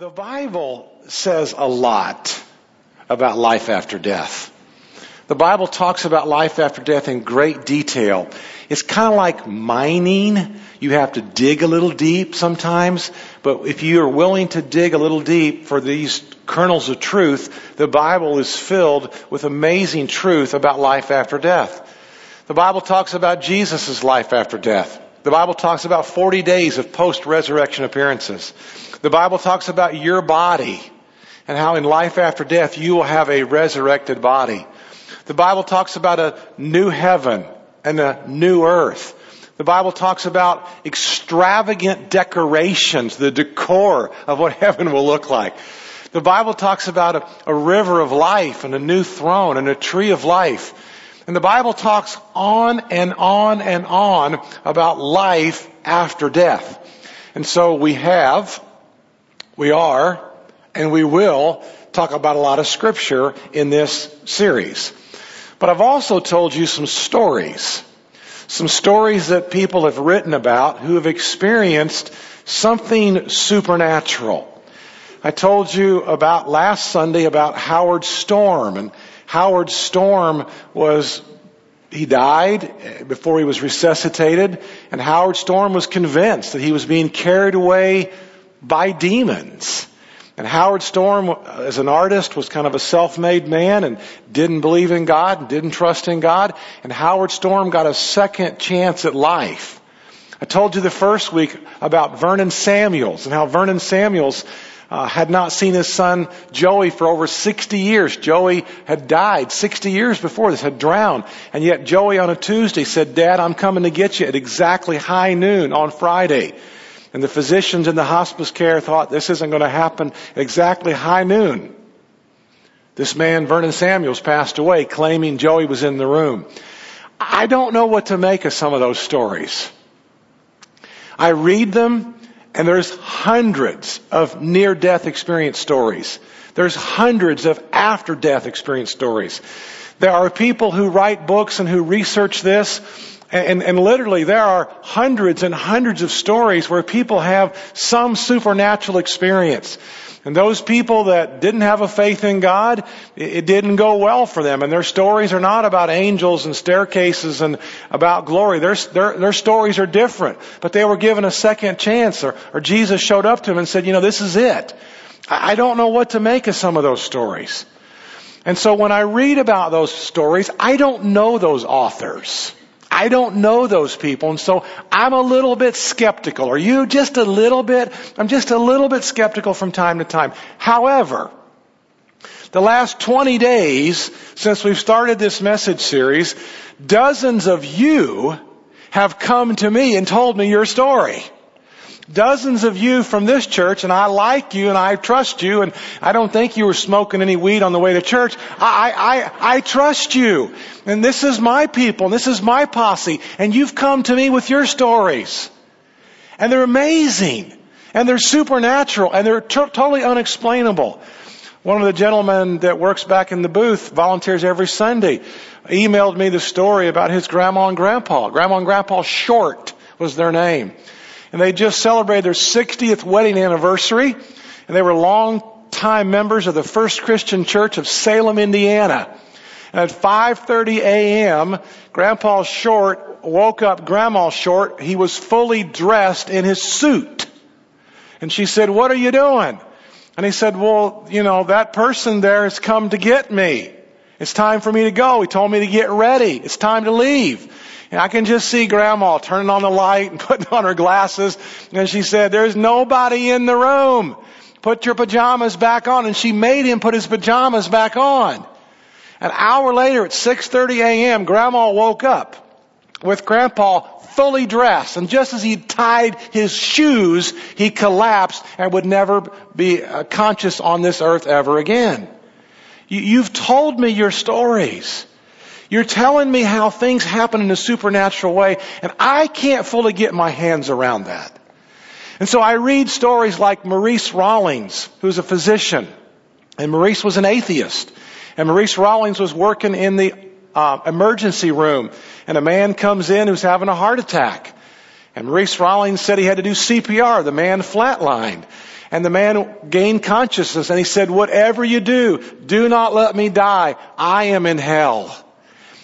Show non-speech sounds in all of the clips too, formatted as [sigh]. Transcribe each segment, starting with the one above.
The Bible says a lot about life after death. The Bible talks about life after death in great detail. It's kind of like mining. You have to dig a little deep sometimes, but if you are willing to dig a little deep for these kernels of truth, the Bible is filled with amazing truth about life after death. The Bible talks about Jesus' life after death. The Bible talks about 40 days of post-resurrection appearances. The Bible talks about your body and how in life after death you will have a resurrected body. The Bible talks about a new heaven and a new earth. The Bible talks about extravagant decorations, the decor of what [laughs] heaven will look like. The Bible talks about a, a river of life and a new throne and a tree of life. And the Bible talks on and on and on about life after death. And so we have, we are, and we will talk about a lot of scripture in this series. But I've also told you some stories. Some stories that people have written about who have experienced something supernatural. I told you about last Sunday about Howard Storm and Howard Storm was, he died eh, before he was resuscitated, and Howard Storm was convinced that he was being carried away by demons. And Howard Storm, uh, as an artist, was kind of a self-made man and didn't believe in God and didn't trust in God. And Howard Storm got a second chance at life. I told you the first week about Vernon Samuels and how Vernon Samuels uh, had not seen his son Joey for over 60 years. Joey had died 60 years before this, had drowned. And yet Joey on a Tuesday said, Dad, I'm coming to get you at exactly high noon on Friday. And the physicians in the hospice care thought this isn't going to happen exactly high noon. This man, Vernon Samuels, passed away claiming Joey was in the room. I don't know what to make of some of those stories. I read them and there's hundreds of near death experience stories. There's hundreds of after death experience stories. There are people who write books and who research this and, and, literally there are hundreds and hundreds of stories where people have some supernatural experience. And those people that didn't have a faith in God, it didn't go well for them. And their stories are not about angels and staircases and about glory. Their, their, their stories are different. But they were given a second chance or, or Jesus showed up to them and said, you know, this is it. I, I don't know what to make of some of those stories. And so when I read about those stories, I don't know those authors. I don't know those people, and so I'm a little bit skeptical. Are you just a little bit? I'm just a little bit skeptical from time to time. However, the last 20 days since we've started this message series, dozens of you have come to me and told me your story dozens of you from this church and I like you and I trust you and I don't think you were smoking any weed on the way to church. I, I, I trust you. And this is my people and this is my posse and you've come to me with your stories. And they're amazing. And they're supernatural and they're t- totally unexplainable. One of the gentlemen that works back in the booth volunteers every Sunday emailed me the story about his grandma and grandpa. Grandma and grandpa Short was their name and they just celebrated their 60th wedding anniversary, and they were long time members of the First Christian Church of Salem, Indiana. And at 5:30 a.m., Grandpa Short woke up Grandma Short. He was fully dressed in his suit. And she said, "What are you doing?" And he said, "Well, you know, that person there has come to get me. It's time for me to go. He told me to get ready. It's time to leave." And I can just see grandma turning on the light and [laughs] putting on her glasses. And she said, there's nobody in the room. Put your pajamas back on. And she made him put his pajamas back on. An hour later at 6.30 a.m., grandma woke up with grandpa fully dressed. And just as he tied his shoes, he collapsed and would never be uh, conscious on this earth ever again. You've told me your stories. You're telling me how things happen in a supernatural way, and I can't fully get my hands around that. And so I read stories like Maurice Rawlings, who's a physician, and Maurice was an atheist. And Maurice Rawlings was working in the uh, emergency room, and a man comes in who's having a heart attack. And Maurice Rawlings said he had to do CPR. The man flatlined. And the man gained consciousness and he said, whatever you do, do not let me die. I am in hell.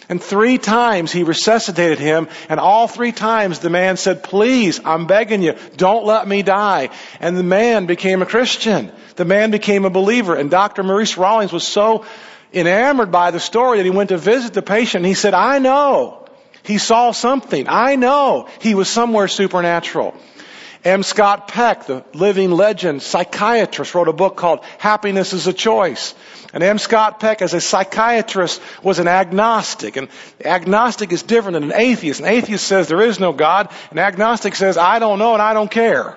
And three times he resuscitated him, and all three times the man said, please, I'm begging you, don't let me die. And the man became a Christian. The man became a believer. And Dr. Maurice Rawlings was so enamored by the story that he went to visit the patient and he said, I know. He saw something. I know. He was somewhere supernatural. M. Scott Peck, the living legend psychiatrist, wrote a book called Happiness is a Choice. And M. Scott Peck, as a psychiatrist, was an agnostic. And agnostic is different than an atheist. An atheist says there is no God. An agnostic says, I don't know and I don't care.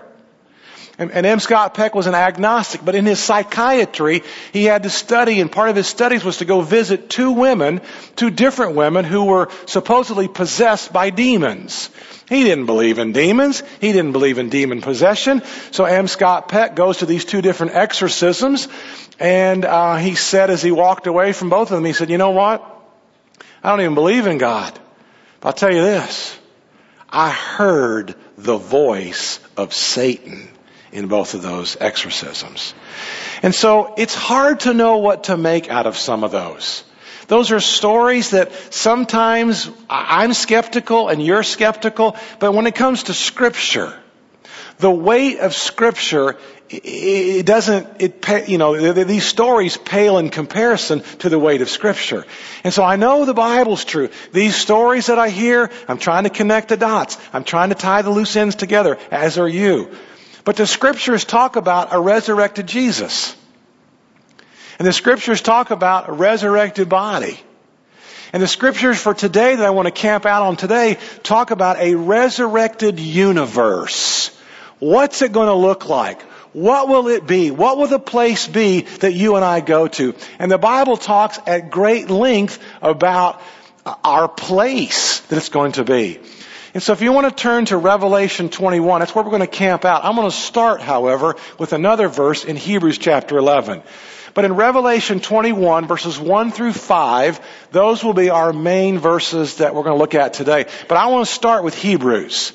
And, and M. Scott Peck was an agnostic, but in his psychiatry, he had to study, and part of his studies was to go visit two women, two different women who were supposedly possessed by demons. He didn't believe in demons. He didn't believe in demon possession. So M. Scott Peck goes to these two different exorcisms, and uh, he said as he walked away from both of them, he said, "You know what? I don't even believe in God. But I'll tell you this: I heard the voice of Satan." in both of those exorcisms. And so it's hard to know what to make out of some of those. Those are stories that sometimes I'm skeptical and you're skeptical, but when it comes to scripture, the weight of scripture it doesn't it you know these stories pale in comparison to the weight of scripture. And so i know the bible's true. These stories that i hear i'm trying to connect the dots. I'm trying to tie the loose ends together as are you. But the scriptures talk about a resurrected Jesus. And the scriptures talk about a resurrected body. And the scriptures for today that I want to camp out on today talk about a resurrected universe. What's it going to look like? What will it be? What will the place be that you and I go to? And the Bible talks at great length about our place that it's going to be. And so if you want to turn to Revelation 21, that's where we're going to camp out. I'm going to start, however, with another verse in Hebrews chapter 11. But in Revelation 21, verses 1 through 5, those will be our main verses that we're going to look at today. But I want to start with Hebrews.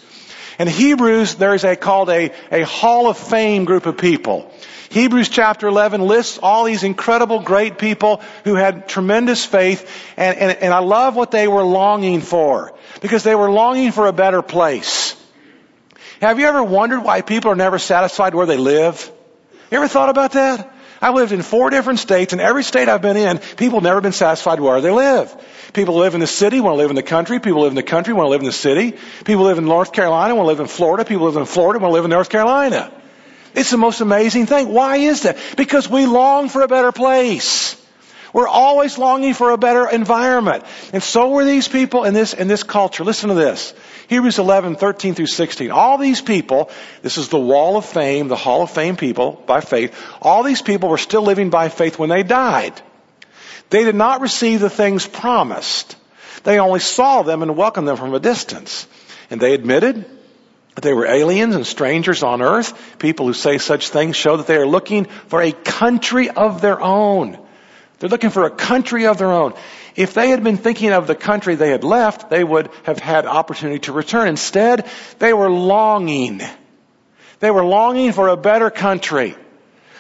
In Hebrews, there is a called a, a Hall of Fame group of people. Hebrews chapter 11 lists all these incredible, great people who had tremendous faith, and, and, and I love what they were longing for because they were longing for a better place. Have you ever wondered why people are never satisfied where they live? You ever thought about that? I lived in four different states, and every state I've been in, people have never been satisfied where they live. People live in the city, want to live in the country. People live in the country, want to live in the city. People live in North Carolina, want to live in Florida. People live in Florida, want to live in North Carolina. It's the most amazing thing. Why is that? Because we long for a better place. We're always longing for a better environment. And so were these people in this, in this culture. Listen to this. Hebrews 11, 13 through 16. All these people, this is the wall of fame, the hall of fame people by faith. All these people were still living by faith when they died. They did not receive the things promised. They only saw them and welcomed them from a distance. And they admitted that they were aliens and strangers on earth. People who say such things show that they are looking for a country of their own. They're looking for a country of their own. If they had been thinking of the country they had left, they would have had opportunity to return. Instead, they were longing. They were longing for a better country.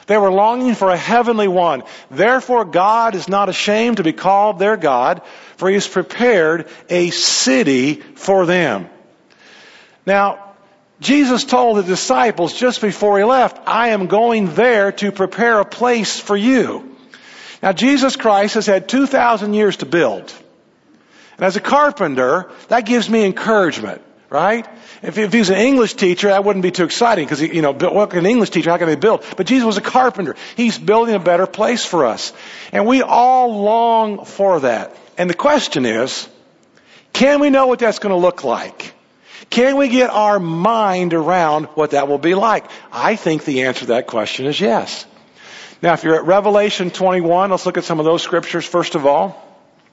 They were longing for a heavenly one. Therefore, God is not ashamed to be called their God, for He has prepared a city for them. Now, Jesus told the disciples just before He left, I am going there to prepare a place for you. Now, Jesus Christ has had 2,000 years to build. And as a carpenter, that gives me encouragement, right? If, if he was an English teacher, that wouldn't be too exciting because, you know, what an English teacher, how can they build? But Jesus was a carpenter. He's building a better place for us. And we all long for that. And the question is, can we know what that's going to look like? Can we get our mind around what that will be like? I think the answer to that question is yes. Now, if you're at Revelation 21, let's look at some of those scriptures first of all.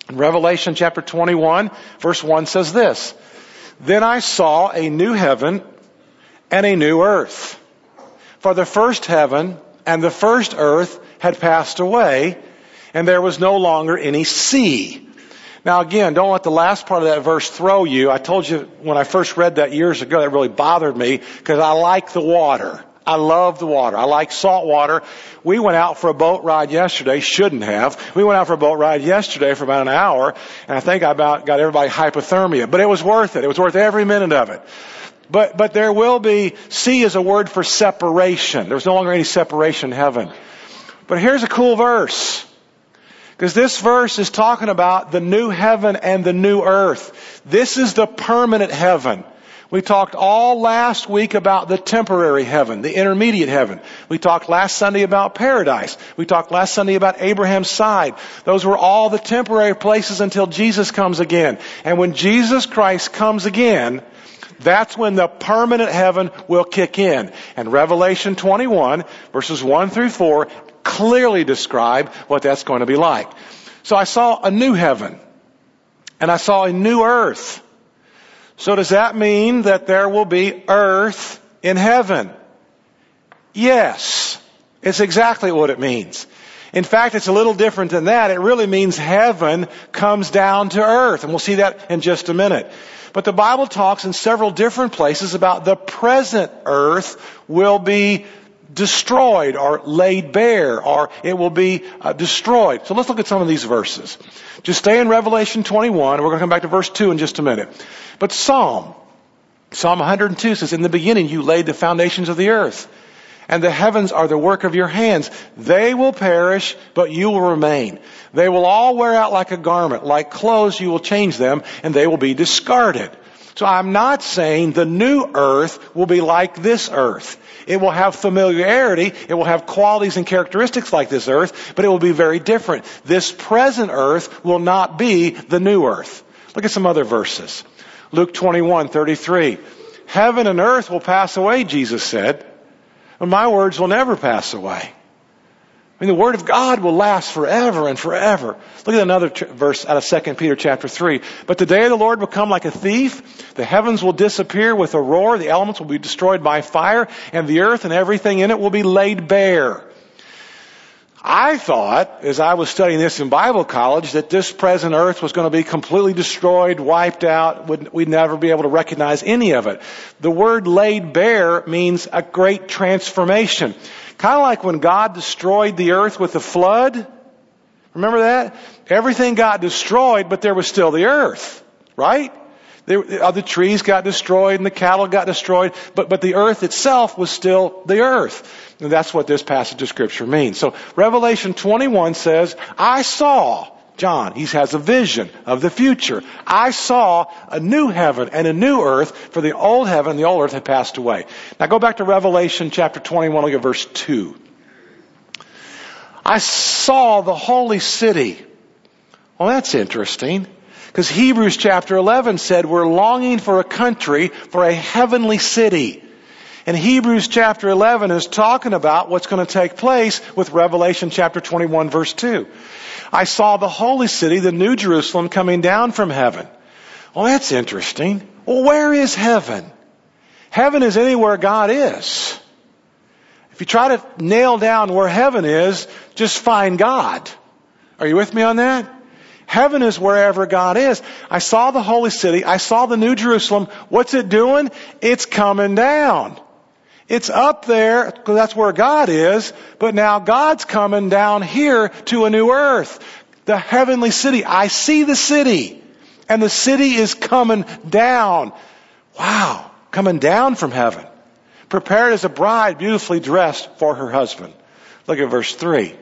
In Revelation chapter 21, verse 1 says this, Then I saw a new heaven and a new earth. For the first heaven and the first earth had passed away, and there was no longer any sea. Now again, don't let the last part of that verse throw you. I told you when I first read that years ago, that really bothered me because I like the water. I love the water. I like salt water. We went out for a boat ride yesterday. Shouldn't have. We went out for a boat ride yesterday for about an hour, and I think I about got everybody hypothermia. But it was worth it. It was worth every minute of it. But but there will be. Sea is a word for separation. There's no longer any separation in heaven. But here's a cool verse. Because this verse is talking about the new heaven and the new earth. This is the permanent heaven. We talked all last week about the temporary heaven, the intermediate heaven. We talked last Sunday about paradise. We talked last Sunday about Abraham's side. Those were all the temporary places until Jesus comes again. And when Jesus Christ comes again, that's when the permanent heaven will kick in. And Revelation 21 verses 1 through 4 clearly describe what that's going to be like. So I saw a new heaven and I saw a new earth. So does that mean that there will be earth in heaven? Yes. It's exactly what it means. In fact, it's a little different than that. It really means heaven comes down to earth. And we'll see that in just a minute. But the Bible talks in several different places about the present earth will be destroyed or laid bare or it will be uh, destroyed. So let's look at some of these verses. Just stay in Revelation 21. We're going to come back to verse 2 in just a minute. But Psalm, Psalm 102 says, In the beginning you laid the foundations of the earth and the heavens are the work of your hands. They will perish, but you will remain. They will all wear out like a garment. Like clothes, you will change them, and they will be discarded. So I'm not saying the new earth will be like this earth. It will have familiarity. It will have qualities and characteristics like this earth, but it will be very different. This present earth will not be the new earth. Look at some other verses. Luke 21, 33. Heaven and earth will pass away, Jesus said, but my words will never pass away. I mean, the word of God will last forever and forever. Look at another verse out of 2 Peter chapter 3. But the day of the Lord will come like a thief. The heavens will disappear with a roar. The elements will be destroyed by fire and the earth and everything in it will be laid bare. I thought, as I was studying this in Bible college, that this present earth was going to be completely destroyed, wiped out, we'd never be able to recognize any of it. The word laid bare means a great transformation. Kind of like when God destroyed the earth with the flood. Remember that? Everything got destroyed, but there was still the earth, right? The other trees got destroyed and the cattle got destroyed, but, but the earth itself was still the earth. And that's what this passage of scripture means. So Revelation 21 says, I saw, John, he has a vision of the future. I saw a new heaven and a new earth, for the old heaven and the old earth had passed away. Now go back to Revelation chapter 21, look at verse 2. I saw the holy city. Well, that's interesting. Because Hebrews chapter 11 said we're longing for a country, for a heavenly city. And Hebrews chapter 11 is talking about what's going to take place with Revelation chapter 21 verse 2. I saw the holy city, the new Jerusalem, coming down from heaven. Well, that's interesting. Well, where is heaven? Heaven is anywhere God is. If you try to nail down where heaven is, just find God. Are you with me on that? Heaven is wherever God is. I saw the holy city. I saw the new Jerusalem. What's it doing? It's coming down. It's up there because that's where God is, but now God's coming down here to a new earth. The heavenly city. I see the city and the city is coming down. Wow. Coming down from heaven. Prepared as a bride beautifully dressed for her husband. Look at verse three.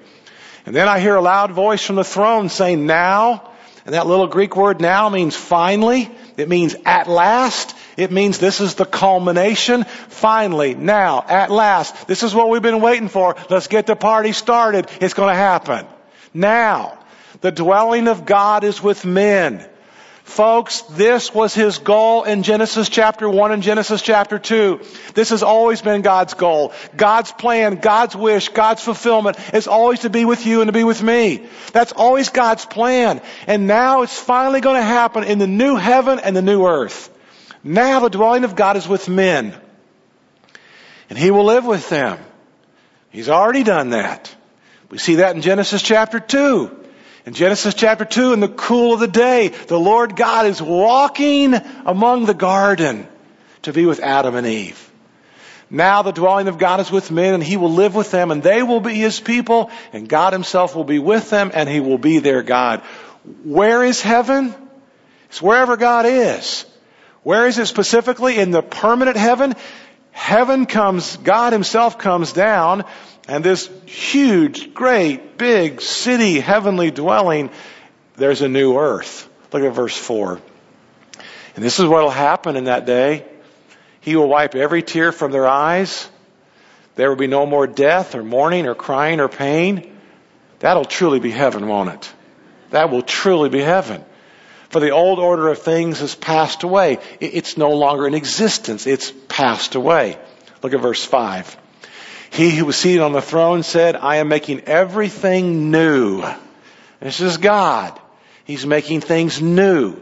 And then I hear a loud voice from the throne saying, now, and that little Greek word now means finally. It means at last. It means this is the culmination. Finally, now, at last. This is what we've been waiting for. Let's get the party started. It's going to happen. Now, the dwelling of God is with men. Folks, this was his goal in Genesis chapter 1 and Genesis chapter 2. This has always been God's goal. God's plan, God's wish, God's fulfillment is always to be with you and to be with me. That's always God's plan. And now it's finally going to happen in the new heaven and the new earth. Now the dwelling of God is with men. And he will live with them. He's already done that. We see that in Genesis chapter 2. In Genesis chapter 2, in the cool of the day, the Lord God is walking among the garden to be with Adam and Eve. Now the dwelling of God is with men and he will live with them and they will be his people and God himself will be with them and he will be their God. Where is heaven? It's wherever God is. Where is it specifically? In the permanent heaven? Heaven comes, God himself comes down and this huge, great, big city, heavenly dwelling, there's a new earth. Look at verse 4. And this is what will happen in that day. He will wipe every tear from their eyes. There will be no more death or mourning or crying or pain. That'll truly be heaven, won't it? That will truly be heaven. For the old order of things has passed away. It's no longer in existence. It's passed away. Look at verse 5. He who was seated on the throne said, I am making everything new. This is God. He's making things new.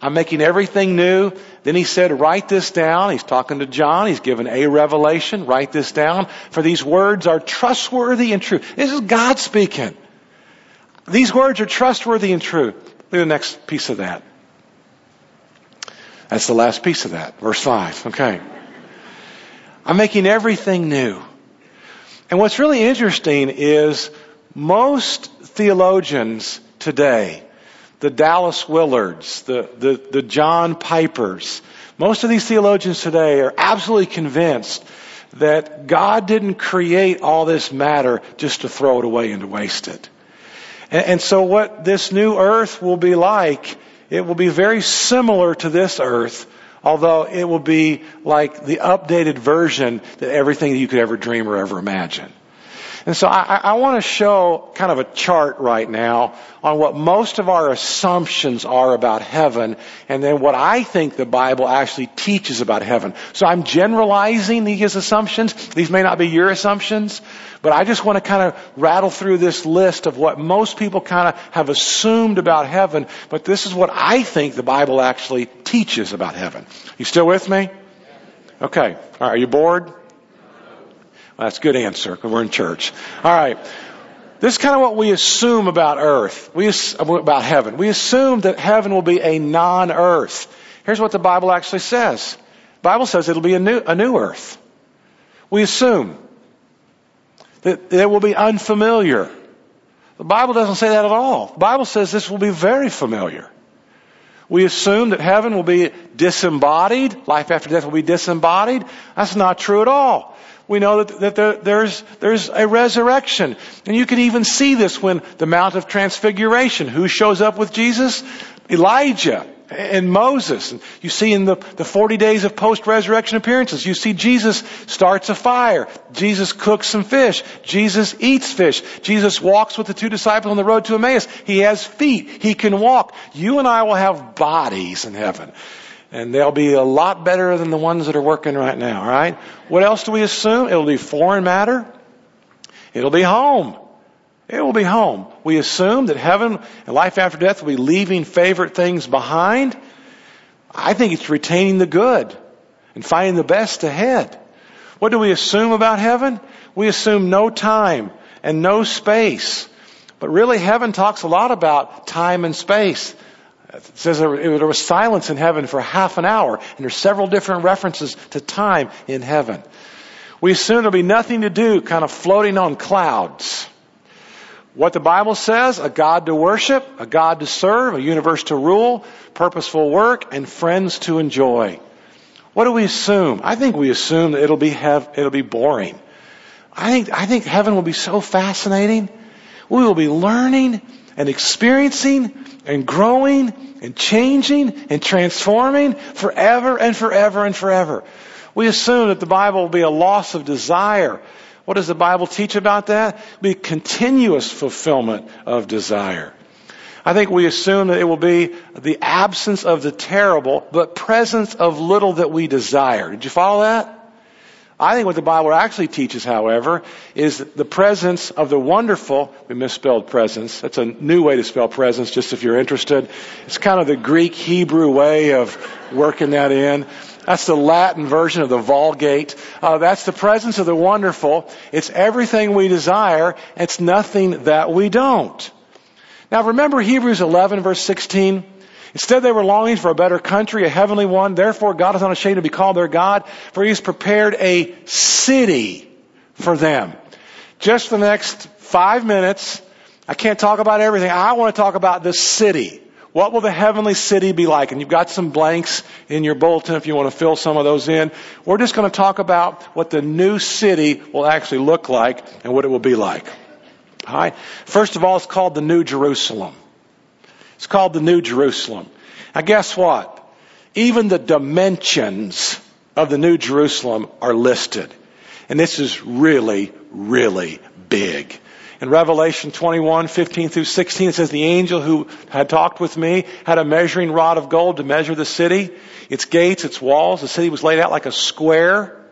I'm making everything new. Then he said, write this down. He's talking to John. He's given a revelation. Write this down. For these words are trustworthy and true. This is God speaking. These words are trustworthy and true. Look at the next piece of that. That's the last piece of that. Verse 5. Okay. I'm making everything new. And what's really interesting is most theologians today the Dallas Willards, the, the, the John Pipers. Most of these theologians today are absolutely convinced that God didn't create all this matter just to throw it away and to waste it. And, and so what this new earth will be like, it will be very similar to this earth, although it will be like the updated version that everything you could ever dream or ever imagine. And so I, I want to show kind of a chart right now on what most of our assumptions are about heaven and then what I think the Bible actually teaches about heaven. So I'm generalizing these assumptions. These may not be your assumptions, but I just want to kind of rattle through this list of what most people kind of have assumed about heaven, but this is what I think the Bible actually teaches about heaven. You still with me? Okay. Are you bored? Well, that's a good answer because we're in church. All right. This is kind of what we assume about earth. We about heaven. We assume that heaven will be a non-earth. Here's what the Bible actually says. The Bible says it'll be a new, a new earth. We assume that it will be unfamiliar. The Bible doesn't say that at all. The Bible says this will be very familiar. We assume that heaven will be disembodied, life after death will be disembodied. That's not true at all we know that, that there, there's, there's a resurrection. And you can even see this when the Mount of Transfiguration, who shows up with Jesus? Elijah and Moses. You see in the, the 40 days of post-resurrection appearances, you see Jesus starts a fire. Jesus cooks some fish. Jesus eats fish. Jesus walks with the two disciples on the road to Emmaus. He has feet. He can walk. You and I will have bodies in heaven and they'll be a lot better than the ones that are working right now, right? What else do we assume? It'll be foreign matter. It'll be home. It will be home. We assume that heaven and life after death will be leaving favorite things behind. I think it's retaining the good and finding the best ahead. What do we assume about heaven? We assume no time and no space. But really heaven talks a lot about time and space. It says there was silence in heaven for half an hour, and there's several different references to time in heaven. We assume there'll be nothing to do, kind of floating on clouds. What the Bible says, a God to worship, a God to serve, a universe to rule, purposeful work, and friends to enjoy. What do we assume? I think we assume that it'll be, it'll be boring. I think, I think heaven will be so fascinating. We will be learning and experiencing and growing and changing and transforming forever and forever and forever. We assume that the Bible will be a loss of desire. What does the Bible teach about that? Be continuous fulfillment of desire. I think we assume that it will be the absence of the terrible, but presence of little that we desire. Did you follow that? I think what the Bible actually teaches, however, is the presence of the wonderful, we misspelled presence. That's a new way to spell presence, just if you're interested. It's kind of the Greek Hebrew way of working that in. That's the Latin version of the Vulgate. Uh, that's the presence of the wonderful. It's everything we desire. It's nothing that we don't. Now remember Hebrews 11 verse 16? Instead, they were longing for a better country, a heavenly one. Therefore, God is not ashamed to be called their God, for He has prepared a city for them. Just for the next five minutes, I can't talk about everything. I want to talk about the city. What will the heavenly city be like? And you've got some blanks in your bulletin if you want to fill some of those in. We're just going to talk about what the new city will actually look like and what it will be like. All right. First of all, it's called the New Jerusalem. It's called the New Jerusalem. Now guess what? Even the dimensions of the New Jerusalem are listed. And this is really, really big. In Revelation 21, 15 through 16, it says, The angel who had talked with me had a measuring rod of gold to measure the city, its gates, its walls. The city was laid out like a square.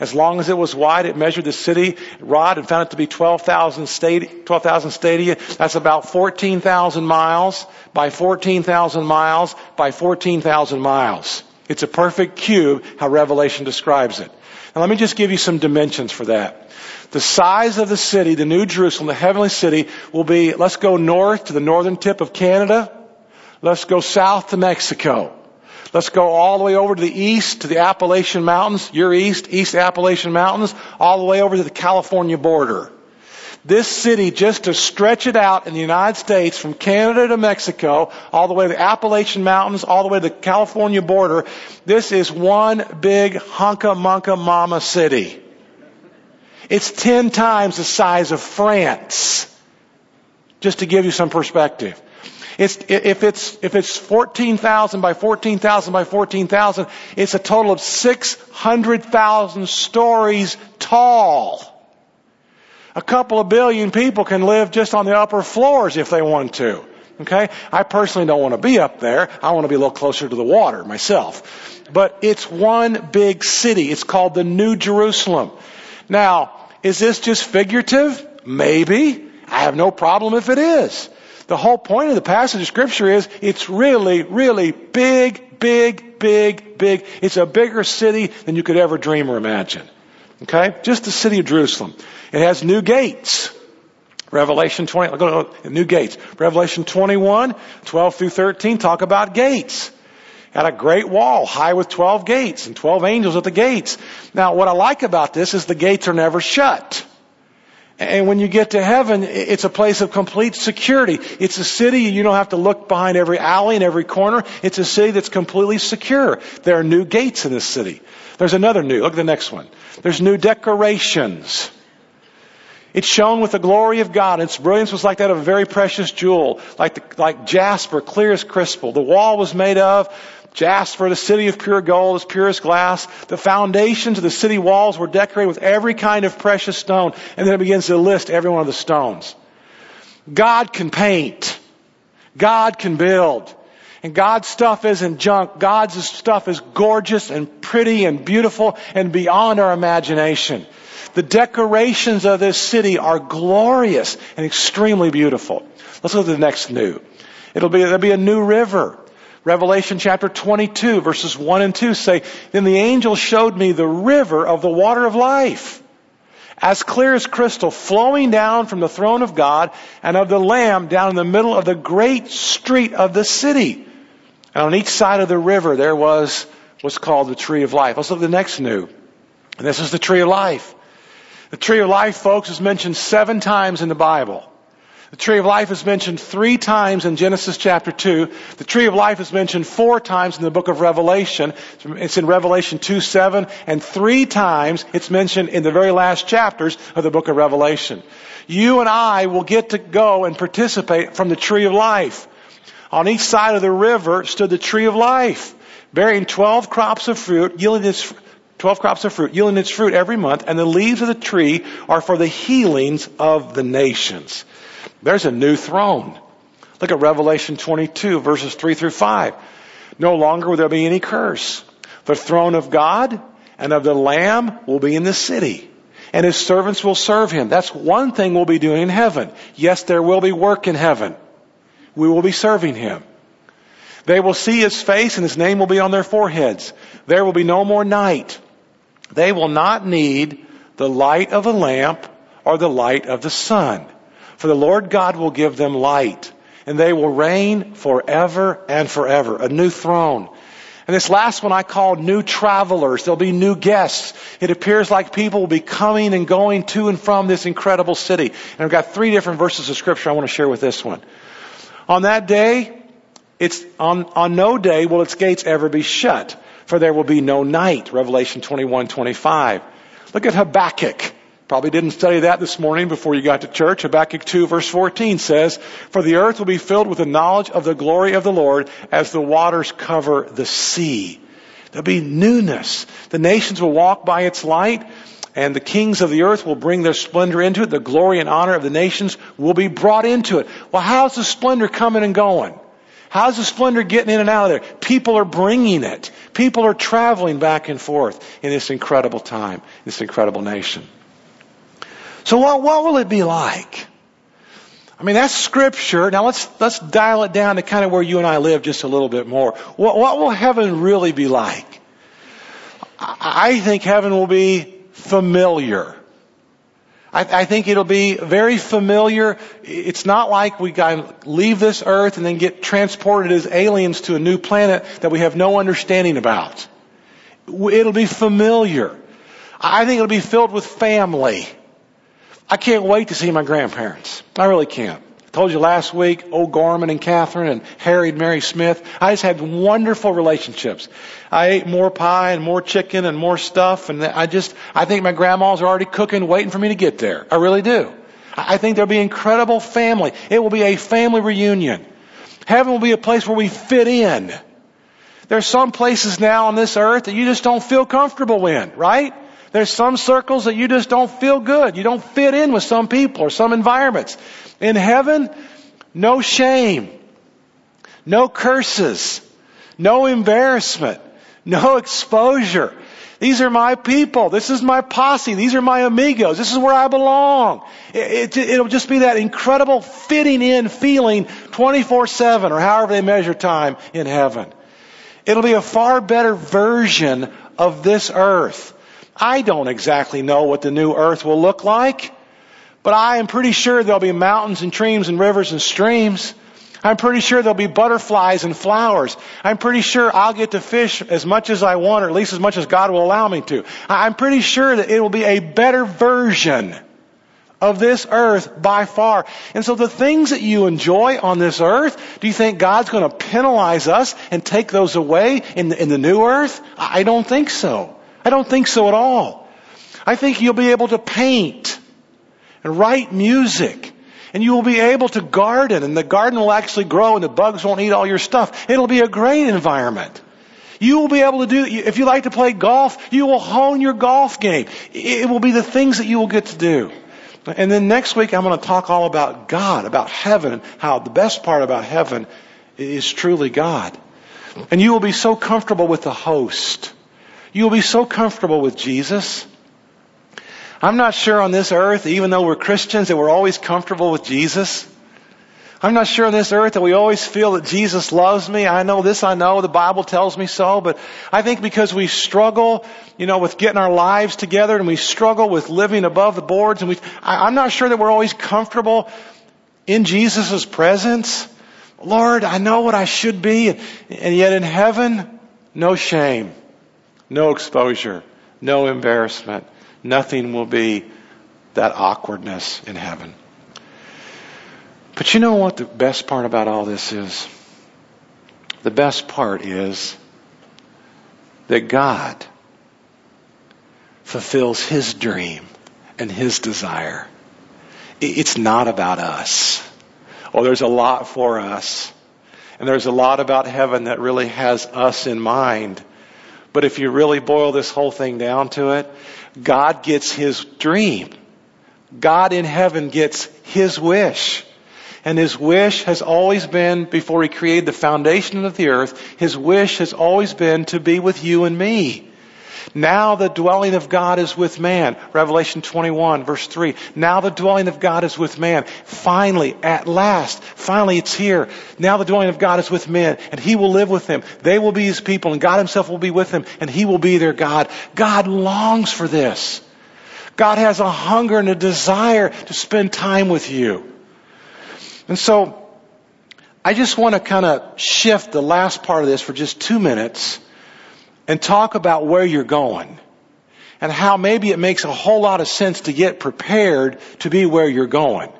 As long as it was wide, it measured the city rod and found it to be 12,000 stadia, 12, stadia. That's about 14,000 miles by 14,000 miles by 14,000 miles. It's a perfect cube how Revelation describes it. Now let me just give you some dimensions for that. The size of the city, the New Jerusalem, the heavenly city, will be, let's go north to the northern tip of Canada. Let's go south to Mexico. Let's go all the way over to the east to the Appalachian Mountains, your east, east Appalachian Mountains, all the way over to the California border. This city, just to stretch it out in the United States from Canada to Mexico, all the way to the Appalachian Mountains, all the way to the California border, this is one big hunka munka mama city. It's ten times the size of France. Just to give you some perspective. It's, if it's, if it's 14,000 by 14,000 by 14,000, it's a total of 600,000 stories tall. A couple of billion people can live just on the upper floors if they want to. Okay? I personally don't want to be up there. I want to be a little closer to the water myself. But it's one big city. It's called the New Jerusalem. Now, is this just figurative? Maybe. I have no problem if it is. The whole point of the passage of scripture is it's really, really big, big, big, big. It's a bigger city than you could ever dream or imagine. Okay? Just the city of Jerusalem. It has new gates. Revelation 20, go to new gates. Revelation 21, 12 through 13 talk about gates. Had a great wall, high with 12 gates and 12 angels at the gates. Now, what I like about this is the gates are never shut. And when you get to heaven, it's a place of complete security. It's a city you don't have to look behind every alley and every corner. It's a city that's completely secure. There are new gates in this city. There's another new. Look at the next one. There's new decorations. It's shone with the glory of God. Its brilliance was like that of a very precious jewel, like, the, like jasper, clear as crystal. The wall was made of jasper, the city of pure gold, as pure as glass. The foundations of the city walls were decorated with every kind of precious stone. And then it begins to list every one of the stones. God can paint. God can build. And God's stuff isn't junk. God's stuff is gorgeous and pretty and beautiful and beyond our imagination. The decorations of this city are glorious and extremely beautiful. Let's look at the next new. It'll be, there'll be a new river. Revelation chapter 22 verses 1 and 2 say, Then the angel showed me the river of the water of life, as clear as crystal, flowing down from the throne of God and of the Lamb down in the middle of the great street of the city. And on each side of the river there was what's called the tree of life. Let's look at the next new. And this is the tree of life. The tree of life, folks, is mentioned seven times in the Bible. The tree of life is mentioned three times in Genesis chapter 2. The tree of life is mentioned four times in the book of Revelation. It's in Revelation 2, 7, and three times it's mentioned in the very last chapters of the book of Revelation. You and I will get to go and participate from the tree of life. On each side of the river stood the tree of life, bearing 12 crops of fruit, yielding its 12 crops of fruit, yielding its fruit every month, and the leaves of the tree are for the healings of the nations. There's a new throne. Look at Revelation 22 verses 3 through 5. No longer will there be any curse. The throne of God and of the Lamb will be in the city and his servants will serve him. That's one thing we'll be doing in heaven. Yes, there will be work in heaven. We will be serving him. They will see his face and his name will be on their foreheads. There will be no more night. They will not need the light of a lamp or the light of the sun. For the Lord God will give them light, and they will reign forever and forever. A new throne. And this last one I call new travelers. There'll be new guests. It appears like people will be coming and going to and from this incredible city. And I've got three different verses of scripture I want to share with this one. On that day, it's on, on no day will its gates ever be shut, for there will be no night. Revelation 21, 25. Look at Habakkuk. Probably didn't study that this morning before you got to church. Habakkuk 2 verse 14 says, For the earth will be filled with the knowledge of the glory of the Lord as the waters cover the sea. There'll be newness. The nations will walk by its light and the kings of the earth will bring their splendor into it. The glory and honor of the nations will be brought into it. Well, how's the splendor coming and going? How's the splendor getting in and out of there? People are bringing it. People are traveling back and forth in this incredible time, this incredible nation. So what, what will it be like? I mean, that's scripture. Now let's, let's dial it down to kind of where you and I live just a little bit more. What, what will heaven really be like? I think heaven will be familiar. I, I, think it'll be very familiar. It's not like we got leave this earth and then get transported as aliens to a new planet that we have no understanding about. It'll be familiar. I think it'll be filled with family. I can't wait to see my grandparents. I really can't. Told you last week, old Gorman and Catherine and Harry and Mary Smith. I just had wonderful relationships. I ate more pie and more chicken and more stuff and I just, I think my grandmas are already cooking, waiting for me to get there. I really do. I think there'll be incredible family. It will be a family reunion. Heaven will be a place where we fit in. There's some places now on this earth that you just don't feel comfortable in, right? There's some circles that you just don't feel good. You don't fit in with some people or some environments. In heaven, no shame, no curses, no embarrassment, no exposure. These are my people. This is my posse. These are my amigos. This is where I belong. It, it, it'll just be that incredible fitting in feeling 24-7 or however they measure time in heaven. It'll be a far better version of this earth. I don't exactly know what the new earth will look like, but I am pretty sure there'll be mountains and streams and rivers and streams. I'm pretty sure there'll be butterflies and flowers. I'm pretty sure I'll get to fish as much as I want, or at least as much as God will allow me to. I'm pretty sure that it will be a better version of this earth by far. And so the things that you enjoy on this earth, do you think God's going to penalize us and take those away in the, in the new earth? I don't think so. I don't think so at all. I think you'll be able to paint and write music and you will be able to garden and the garden will actually grow and the bugs won't eat all your stuff. It'll be a great environment. You will be able to do, if you like to play golf, you will hone your golf game. It will be the things that you will get to do. And then next week I'm going to talk all about God, about heaven, how the best part about heaven is truly God. And you will be so comfortable with the host you will be so comfortable with Jesus. I'm not sure on this earth, even though we're Christians, that we're always comfortable with Jesus. I'm not sure on this earth that we always feel that Jesus loves me. I know this, I know, the Bible tells me so, but I think because we struggle, you know, with getting our lives together and we struggle with living above the boards and we, I, I'm not sure that we're always comfortable in Jesus' presence. Lord, I know what I should be, and, and yet in heaven, no shame no exposure, no embarrassment. Nothing will be that awkwardness in heaven. But you know what the best part about all this is? The best part is that God fulfills His dream and His desire. It's not about us. Oh, there's a lot for us. And there's a lot about heaven that really has us in mind. But if you really boil this whole thing down to it, God gets his dream. God in heaven gets his wish. And his wish has always been, before he created the foundation of the earth, his wish has always been to be with you and me. Now the dwelling of God is with man. Revelation 21 verse 3. Now the dwelling of God is with man. Finally, at last, finally it's here. Now the dwelling of God is with men and he will live with them. They will be his people and God himself will be with them and he will be their God. God longs for this. God has a hunger and a desire to spend time with you. And so, I just want to kind of shift the last part of this for just two minutes and talk about where you're going and how maybe it makes a whole lot of sense to get prepared to be where you're going.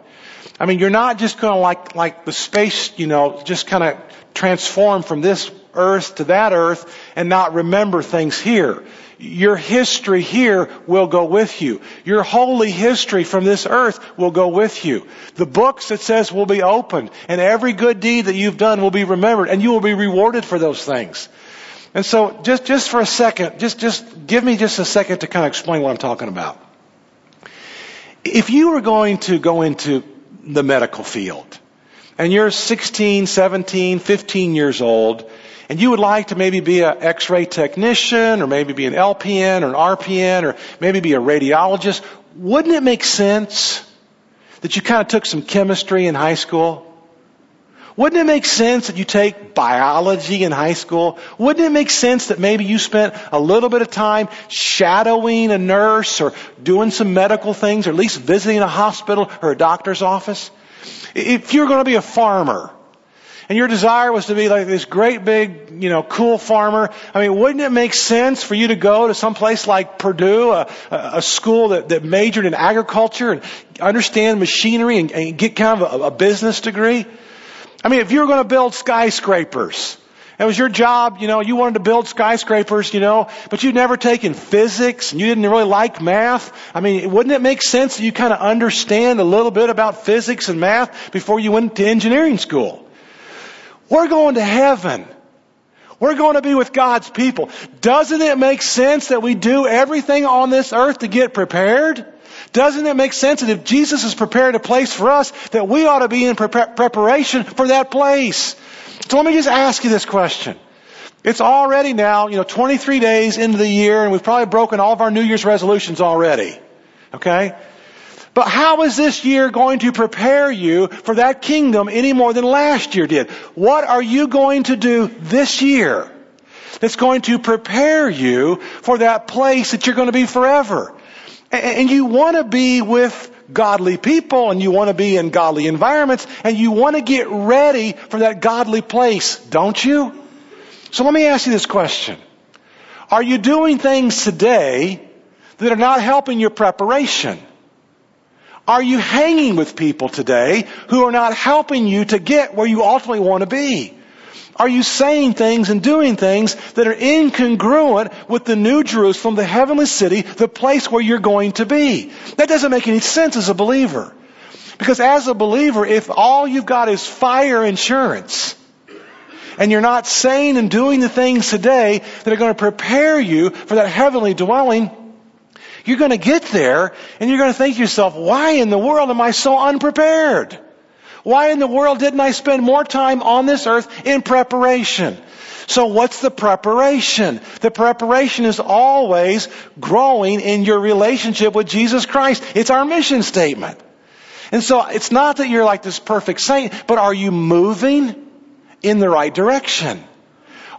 I mean, you're not just going to like, like the space, you know, just kind of transform from this earth to that earth and not remember things here. Your history here will go with you. Your holy history from this earth will go with you. The books it says will be opened and every good deed that you've done will be remembered and you will be rewarded for those things. And so just, just for a second, just, just give me just a second to kind of explain what I'm talking about. If you were going to go into the medical field and you're 16, 17, 15 years old and you would like to maybe be an x-ray technician or maybe be an LPN or an RPN or maybe be a radiologist, wouldn't it make sense that you kind of took some chemistry in high school? Wouldn't it make sense that you take biology in high school? Wouldn't it make sense that maybe you spent a little bit of time shadowing a nurse or doing some medical things or at least visiting a hospital or a doctor's office? If you're going to be a farmer, and your desire was to be like this great big, you know, cool farmer, I mean, wouldn't it make sense for you to go to some place like Purdue, a, a school that, that, majored in agriculture and understand machinery and, and get kind of a, a business degree? I mean, if you were going to build skyscrapers, it was your job, you know, you wanted to build skyscrapers, you know, but you'd never taken physics and you didn't really like math. I mean, wouldn't it make sense that you kind of understand a little bit about physics and math before you went to engineering school? We're going to heaven. We're going to be with God's people. Doesn't it make sense that we do everything on this earth to get prepared? Doesn't it make sense that if Jesus has prepared a place for us, that we ought to be in pre- preparation for that place? So let me just ask you this question. It's already now, you know, 23 days into the year, and we've probably broken all of our New Year's resolutions already. Okay? But how is this year going to prepare you for that kingdom any more than last year did? What are you going to do this year that's going to prepare you for that place that you're going to be forever? And you want to be with godly people and you want to be in godly environments and you want to get ready for that godly place, don't you? So let me ask you this question. Are you doing things today that are not helping your preparation? Are you hanging with people today who are not helping you to get where you ultimately want to be? Are you saying things and doing things that are incongruent with the new Jerusalem, the heavenly city, the place where you're going to be? That doesn't make any sense as a believer. Because as a believer, if all you've got is fire insurance, and you're not saying and doing the things today that are going to prepare you for that heavenly dwelling, you're going to get there and you're going to think to yourself, why in the world am I so unprepared? Why in the world didn't I spend more time on this earth in preparation? So what's the preparation? The preparation is always growing in your relationship with Jesus Christ. It's our mission statement. And so it's not that you're like this perfect saint, but are you moving in the right direction?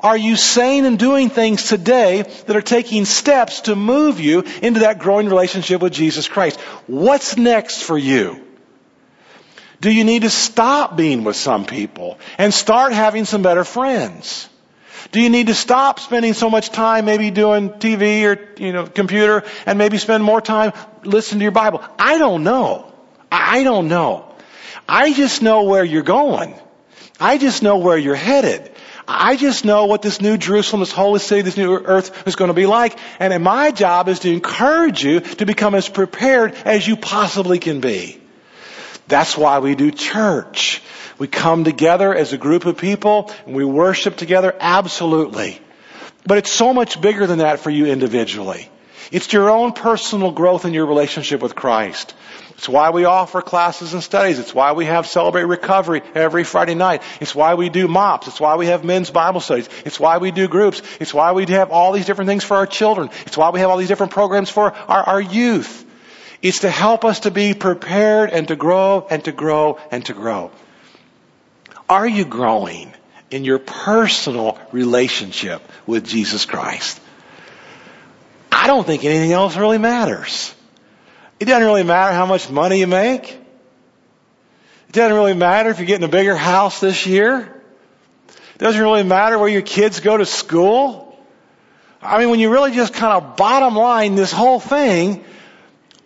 Are you saying and doing things today that are taking steps to move you into that growing relationship with Jesus Christ? What's next for you? Do you need to stop being with some people and start having some better friends? Do you need to stop spending so much time maybe doing TV or, you know, computer and maybe spend more time listening to your Bible? I don't know. I don't know. I just know where you're going. I just know where you're headed. I just know what this new Jerusalem, this holy city, this new earth is going to be like. And my job is to encourage you to become as prepared as you possibly can be. That's why we do church. We come together as a group of people and we worship together. Absolutely. But it's so much bigger than that for you individually. It's your own personal growth in your relationship with Christ. It's why we offer classes and studies. It's why we have Celebrate Recovery every Friday night. It's why we do MOPS. It's why we have men's Bible studies. It's why we do groups. It's why we have all these different things for our children. It's why we have all these different programs for our, our youth. It's to help us to be prepared and to grow and to grow and to grow. Are you growing in your personal relationship with Jesus Christ? I don't think anything else really matters. It doesn't really matter how much money you make. It doesn't really matter if you're getting a bigger house this year. It doesn't really matter where your kids go to school. I mean, when you really just kind of bottom line this whole thing,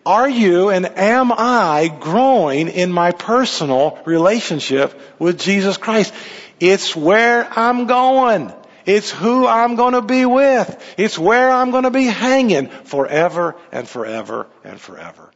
are you and am I growing in my personal relationship with Jesus Christ? It's where I'm going. It's who I'm going to be with. It's where I'm going to be hanging forever and forever and forever.